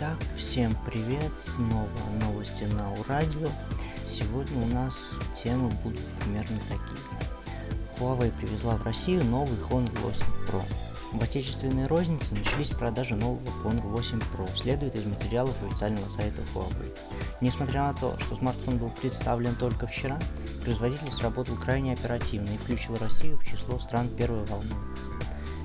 Итак, всем привет, снова новости на Урадио. Сегодня у нас темы будут примерно такие. Huawei привезла в Россию новый Honor 8 Pro. В отечественной рознице начались продажи нового Honor 8 Pro, следует из материалов официального сайта Huawei. Несмотря на то, что смартфон был представлен только вчера, производитель сработал крайне оперативно и включил Россию в число стран первой волны.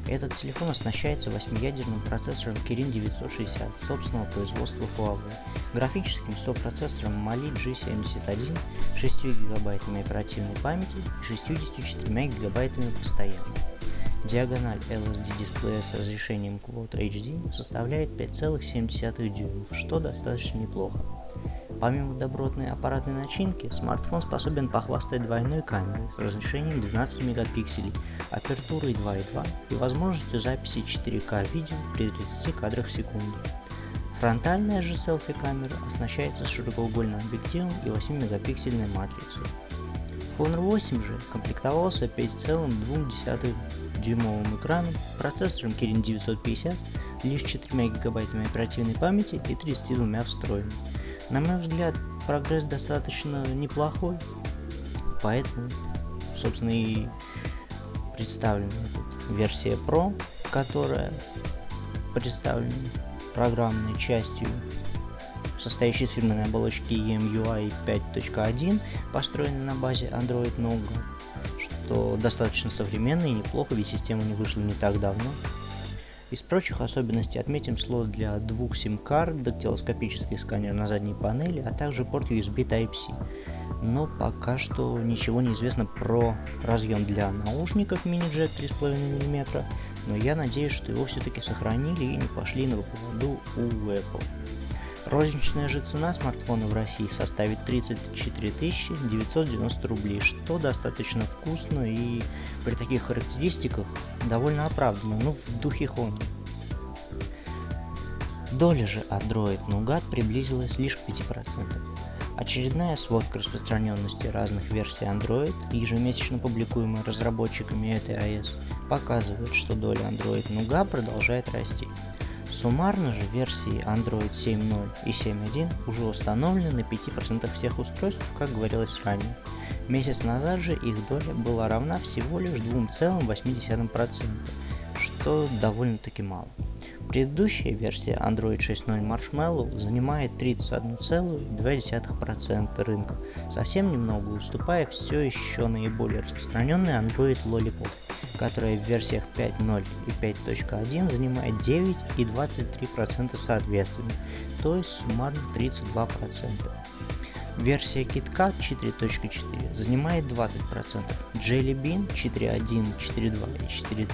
Этот телефон оснащается 8-ядерным процессором Kirin 960 собственного производства Huawei, графическим сопроцессором Mali G71, 6 гигабайтами оперативной памяти и 64 гигабайтами постоянной. Диагональ LSD дисплея с разрешением Quad HD составляет 5,7 дюймов, что достаточно неплохо. Помимо добротной аппаратной начинки, смартфон способен похвастать двойной камерой с разрешением 12 мегапикселей, апертурой 2.2 и возможностью записи 4К видео при 30 кадрах в секунду. Фронтальная же селфи-камера оснащается широкоугольным объективом и 8 мегапиксельной матрицей. Honor 8 же комплектовался 5,2 дюймовым экраном, процессором Kirin 950, лишь 4 гигабайтами оперативной памяти и 32 встроенными. На мой взгляд, прогресс достаточно неплохой, поэтому, собственно, и представлена эта версия Pro, которая представлена программной частью, состоящей из фирменной оболочки EMUI 5.1, построенной на базе Android Nougat, что достаточно современно и неплохо, ведь система не вышла не так давно. Из прочих особенностей отметим слот для двух сим-карт, дактилоскопический сканер на задней панели, а также порт USB Type-C. Но пока что ничего не известно про разъем для наушников мини-джек 3,5 мм, но я надеюсь, что его все-таки сохранили и не пошли на поводу у Apple. Розничная же цена смартфона в России составит 34 990 рублей, что достаточно вкусно и при таких характеристиках довольно оправданно, ну в духе Honor. Доля же Android Nougat приблизилась лишь к 5%. Очередная сводка распространенности разных версий Android, ежемесячно публикуемая разработчиками этой iOS, показывает, что доля Android Nougat продолжает расти. Суммарно же версии Android 7.0 и 7.1 уже установлены на 5% всех устройств, как говорилось ранее. Месяц назад же их доля была равна всего лишь 2,8%, что довольно-таки мало. Предыдущая версия Android 6.0 Marshmallow занимает 31,2% рынка, совсем немного уступая все еще наиболее распространенный Android Lollipop которая в версиях 5.0 и 5.1 занимает 9 и 23% соответственно, то есть суммарно 32%. Версия KitKat 4.4 занимает 20%, Jelly Bean 4.1, 4.2 и 4.3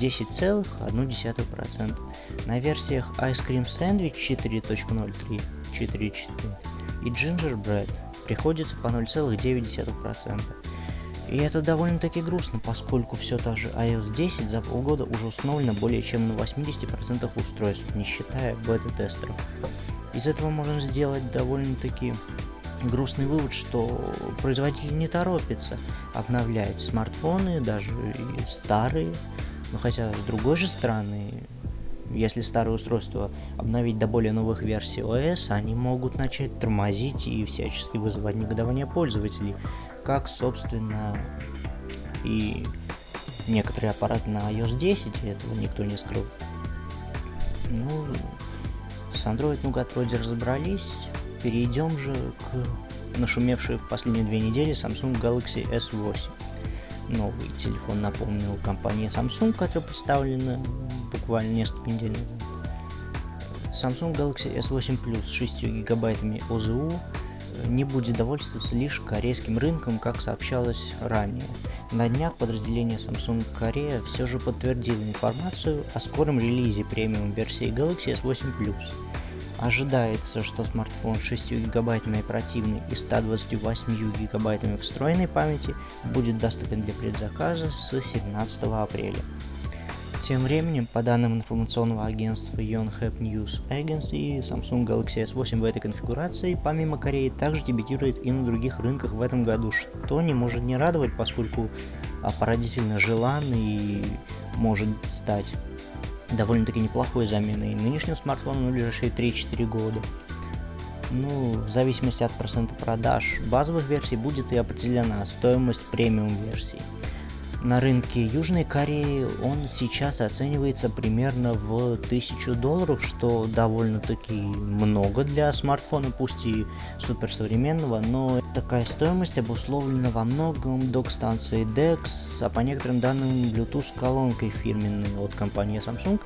10,1%. На версиях Ice Cream Sandwich 4.03, 4.4 и Gingerbread приходится по 0,9%. И это довольно-таки грустно, поскольку все та же iOS 10 за полгода уже установлена более чем на 80% устройств, не считая бета-тестеров. Из этого можно сделать довольно-таки грустный вывод, что производитель не торопится обновлять смартфоны, даже и старые. Но хотя, с другой же стороны, если старые устройства обновить до более новых версий OS, они могут начать тормозить и всячески вызывать негодование пользователей, как, собственно, и некоторые аппараты на iOS 10, этого никто не скрыл. Ну, с Android Nougat вроде разобрались, перейдем же к нашумевшей в последние две недели Samsung Galaxy S8. Новый телефон, напомню, компании Samsung, которая представлена буквально несколько недель назад. Samsung Galaxy S8 Plus с 6 гигабайтами ОЗУ не будет довольствоваться лишь корейским рынком, как сообщалось ранее. На днях подразделение Samsung Korea все же подтвердило информацию о скором релизе премиум версии Galaxy S8 Plus. Ожидается, что смартфон с 6 гигабайтами оперативной и 128 гигабайтами встроенной памяти будет доступен для предзаказа с 17 апреля. Тем временем, по данным информационного агентства Yonhap News Agency, Samsung Galaxy S8 в этой конфигурации, помимо Кореи, также дебютирует и на других рынках в этом году, что не может не радовать, поскольку аппарат действительно желан и может стать довольно-таки неплохой заменой нынешнего смартфона на ближайшие 3-4 года. Ну, в зависимости от процента продаж базовых версий будет и определена стоимость премиум версий. На рынке Южной Кореи он сейчас оценивается примерно в 1000 долларов, что довольно-таки много для смартфона, пусть и суперсовременного, но такая стоимость обусловлена во многом док-станцией DeX, а по некоторым данным Bluetooth колонкой фирменной от компании Samsung,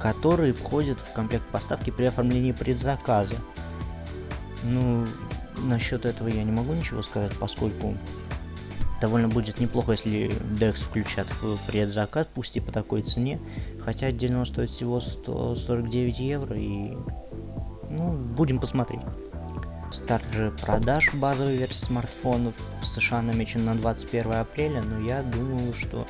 который входит в комплект поставки при оформлении предзаказа. Ну, насчет этого я не могу ничего сказать, поскольку довольно будет неплохо, если DEX включат в предзаказ, пусть и по такой цене. Хотя отдельно он стоит всего 149 евро и... Ну, будем посмотреть. Старт же продаж базовой версии смартфонов в США намечен на 21 апреля, но я думаю, что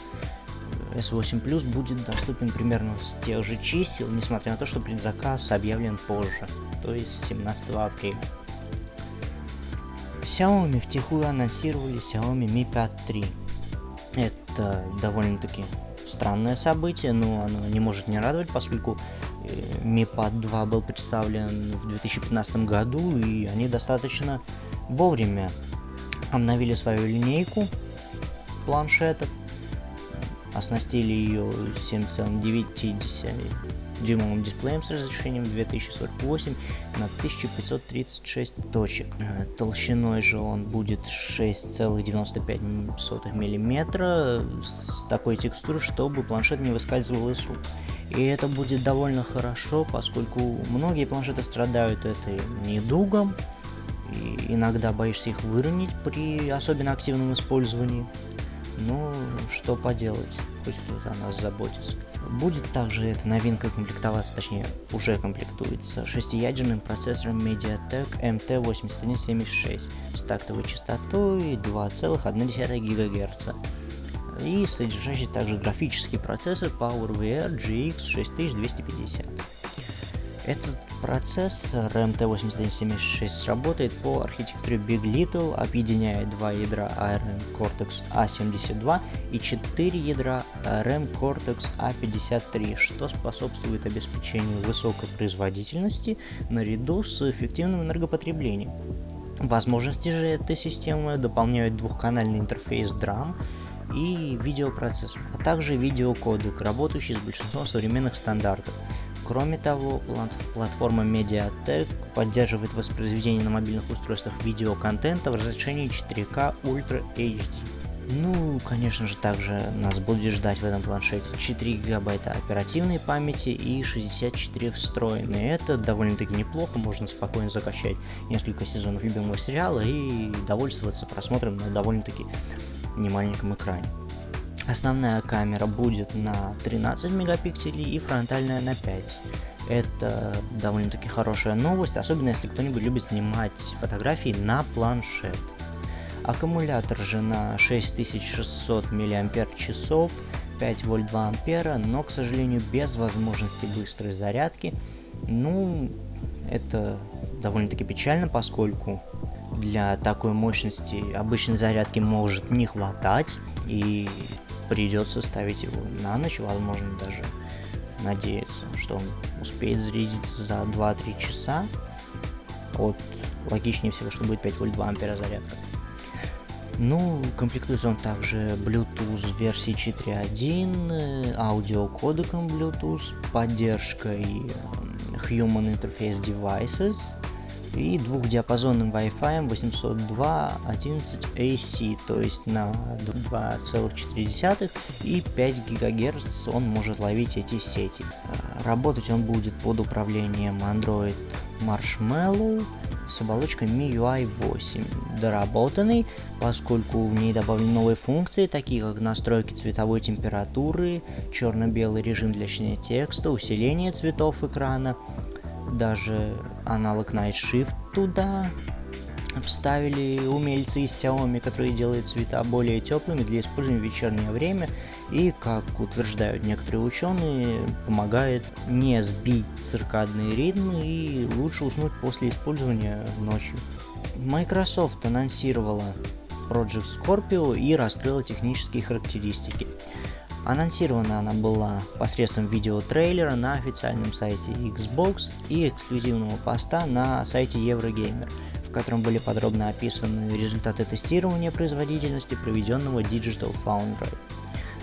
S8 Plus будет доступен примерно с тех же чисел, несмотря на то, что предзаказ объявлен позже, то есть 17 апреля. Xiaomi втихую анонсировали Xiaomi Mi 5 3. Это довольно-таки странное событие, но оно не может не радовать, поскольку э, Mi Pad 2 был представлен в 2015 году, и они достаточно вовремя обновили свою линейку планшетов, оснастили ее 7,9 дюймовым дисплеем с разрешением 2048 на 1536 точек. Э, толщиной же он будет 6,95 мм с такой текстурой, чтобы планшет не выскальзывал из рук. И это будет довольно хорошо, поскольку многие планшеты страдают этой недугом, и иногда боишься их выронить при особенно активном использовании. Ну, что поделать, пусть кто-то о нас заботится. Будет также эта новинка комплектоваться, точнее уже комплектуется, шестиядерным процессором MediaTek MT8176 с тактовой частотой 2,1 ГГц и содержащий также графический процессор PowerVR GX 6250. Этот процессор MT8176 работает по архитектуре Big Little, объединяя два ядра ARM Cortex A72 и четыре ядра ARM Cortex A53, что способствует обеспечению высокой производительности наряду с эффективным энергопотреблением. Возможности же этой системы дополняют двухканальный интерфейс DRAM и видеопроцессор, а также видеокодек, работающий с большинством современных стандартов – Кроме того, платформа Mediatek поддерживает воспроизведение на мобильных устройствах видеоконтента в разрешении 4К Ultra HD. Ну, конечно же, также нас будет ждать в этом планшете 4 гигабайта оперативной памяти и 64 встроенной. Это довольно-таки неплохо, можно спокойно закачать несколько сезонов любимого сериала и довольствоваться просмотром на довольно-таки немаленьком экране. Основная камера будет на 13 мегапикселей и фронтальная на 5. Это довольно-таки хорошая новость, особенно если кто-нибудь любит снимать фотографии на планшет. Аккумулятор же на 6600 мАч, 5 вольт 2 ампера, но, к сожалению, без возможности быстрой зарядки. Ну, это довольно-таки печально, поскольку для такой мощности обычной зарядки может не хватать, и придется ставить его на ночь, возможно даже надеяться, что он успеет зарядиться за 2-3 часа. Вот логичнее всего, что будет 5 вольт 2 ампера зарядка. Ну, комплектуется он также Bluetooth версии 4.1, аудиокодеком Bluetooth, поддержкой Human Interface Devices – и двухдиапазонным Wi-Fi 802.11 AC, то есть на 2,4 и 5 ГГц он может ловить эти сети. Работать он будет под управлением Android Marshmallow с оболочкой MIUI 8, доработанный, поскольку в ней добавлены новые функции, такие как настройки цветовой температуры, черно-белый режим для чтения текста, усиление цветов экрана, даже аналог Night Shift туда вставили умельцы из Xiaomi, которые делают цвета более теплыми для использования в вечернее время и, как утверждают некоторые ученые, помогает не сбить циркадные ритмы и лучше уснуть после использования ночью. Microsoft анонсировала Project Scorpio и раскрыла технические характеристики. Анонсирована она была посредством видеотрейлера на официальном сайте Xbox и эксклюзивного поста на сайте Eurogamer, в котором были подробно описаны результаты тестирования производительности, проведенного Digital Foundry.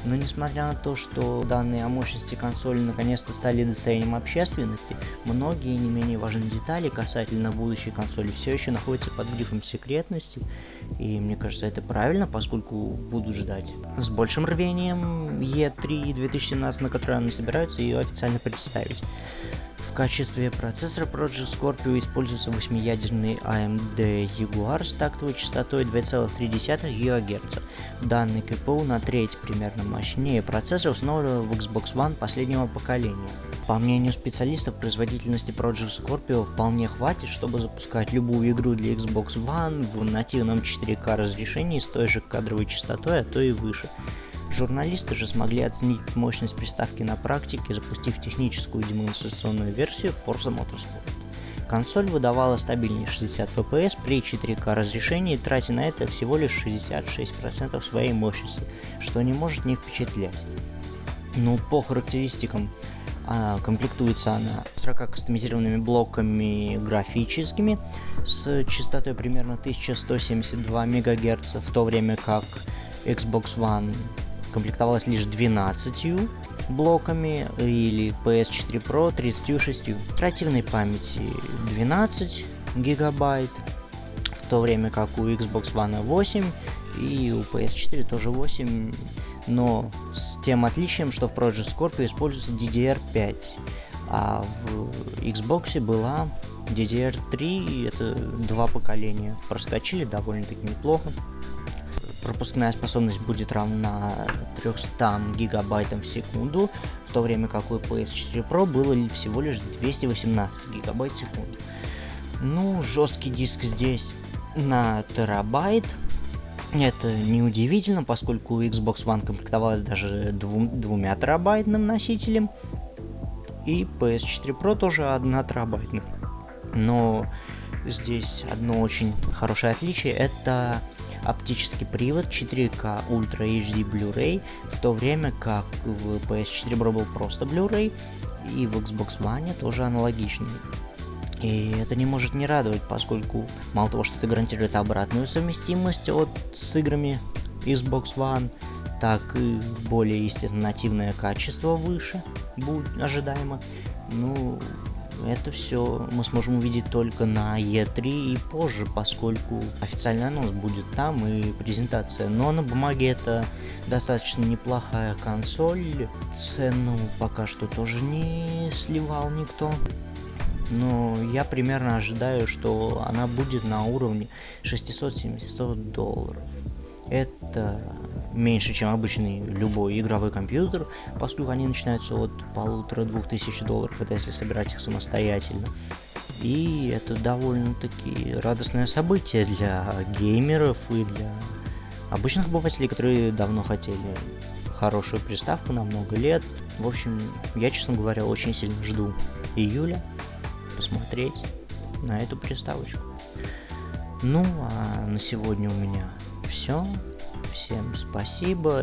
Но несмотря на то, что данные о мощности консоли наконец-то стали достоянием общественности, многие не менее важные детали касательно будущей консоли все еще находятся под грифом секретности, и мне кажется это правильно, поскольку будут ждать с большим рвением E3 2017, на которой они собираются ее официально представить качестве процессора Project Scorpio используется 8-ядерный AMD Jaguar с тактовой частотой 2,3 ГГц. Данный КПУ на треть примерно мощнее процессора, установленного в Xbox One последнего поколения. По мнению специалистов, производительности Project Scorpio вполне хватит, чтобы запускать любую игру для Xbox One в нативном 4К разрешении с той же кадровой частотой, а то и выше. Журналисты же смогли оценить мощность приставки на практике, запустив техническую демонстрационную версию Forza Motorsport. Консоль выдавала стабильнее 60 FPS при 4К разрешении, тратя на это всего лишь 66% своей мощности, что не может не впечатлять. Ну, по характеристикам а, комплектуется она 40 кастомизированными блоками графическими с частотой примерно 1172 МГц, в то время как Xbox One комплектовалась лишь 12 блоками или PS4 Pro 36. Оперативной памяти 12 гигабайт, в то время как у Xbox One 8 и у PS4 тоже 8, но с тем отличием, что в Project Scorpio используется DDR5, а в Xbox была DDR3, это два поколения, проскочили довольно-таки неплохо пропускная способность будет равна 300 гигабайтам в секунду, в то время как у PS4 Pro было всего лишь 218 гигабайт в секунду. Ну, жесткий диск здесь на терабайт. Это неудивительно, поскольку Xbox One комплектовалась даже двум, двумя терабайтным носителем. И PS4 Pro тоже 1 терабайтным. Но здесь одно очень хорошее отличие это оптический привод 4К Ultra HD Blu-ray, в то время как в PS4 Pro был просто Blu-ray, и в Xbox One тоже аналогичный. И это не может не радовать, поскольку мало того, что это гарантирует обратную совместимость от, с играми Xbox One, так и более, естественно, нативное качество выше будет ожидаемо. Ну, это все мы сможем увидеть только на E3 и позже, поскольку официальный анонс будет там и презентация. Но на бумаге это достаточно неплохая консоль. Цену пока что тоже не сливал никто. Но я примерно ожидаю, что она будет на уровне 600-700 долларов. Это меньше, чем обычный любой игровой компьютер, поскольку они начинаются от полутора-двух тысяч долларов, это если собирать их самостоятельно. И это довольно-таки радостное событие для геймеров и для обычных обывателей, которые давно хотели хорошую приставку на много лет. В общем, я, честно говоря, очень сильно жду июля посмотреть на эту приставочку. Ну, а на сегодня у меня все. Всем спасибо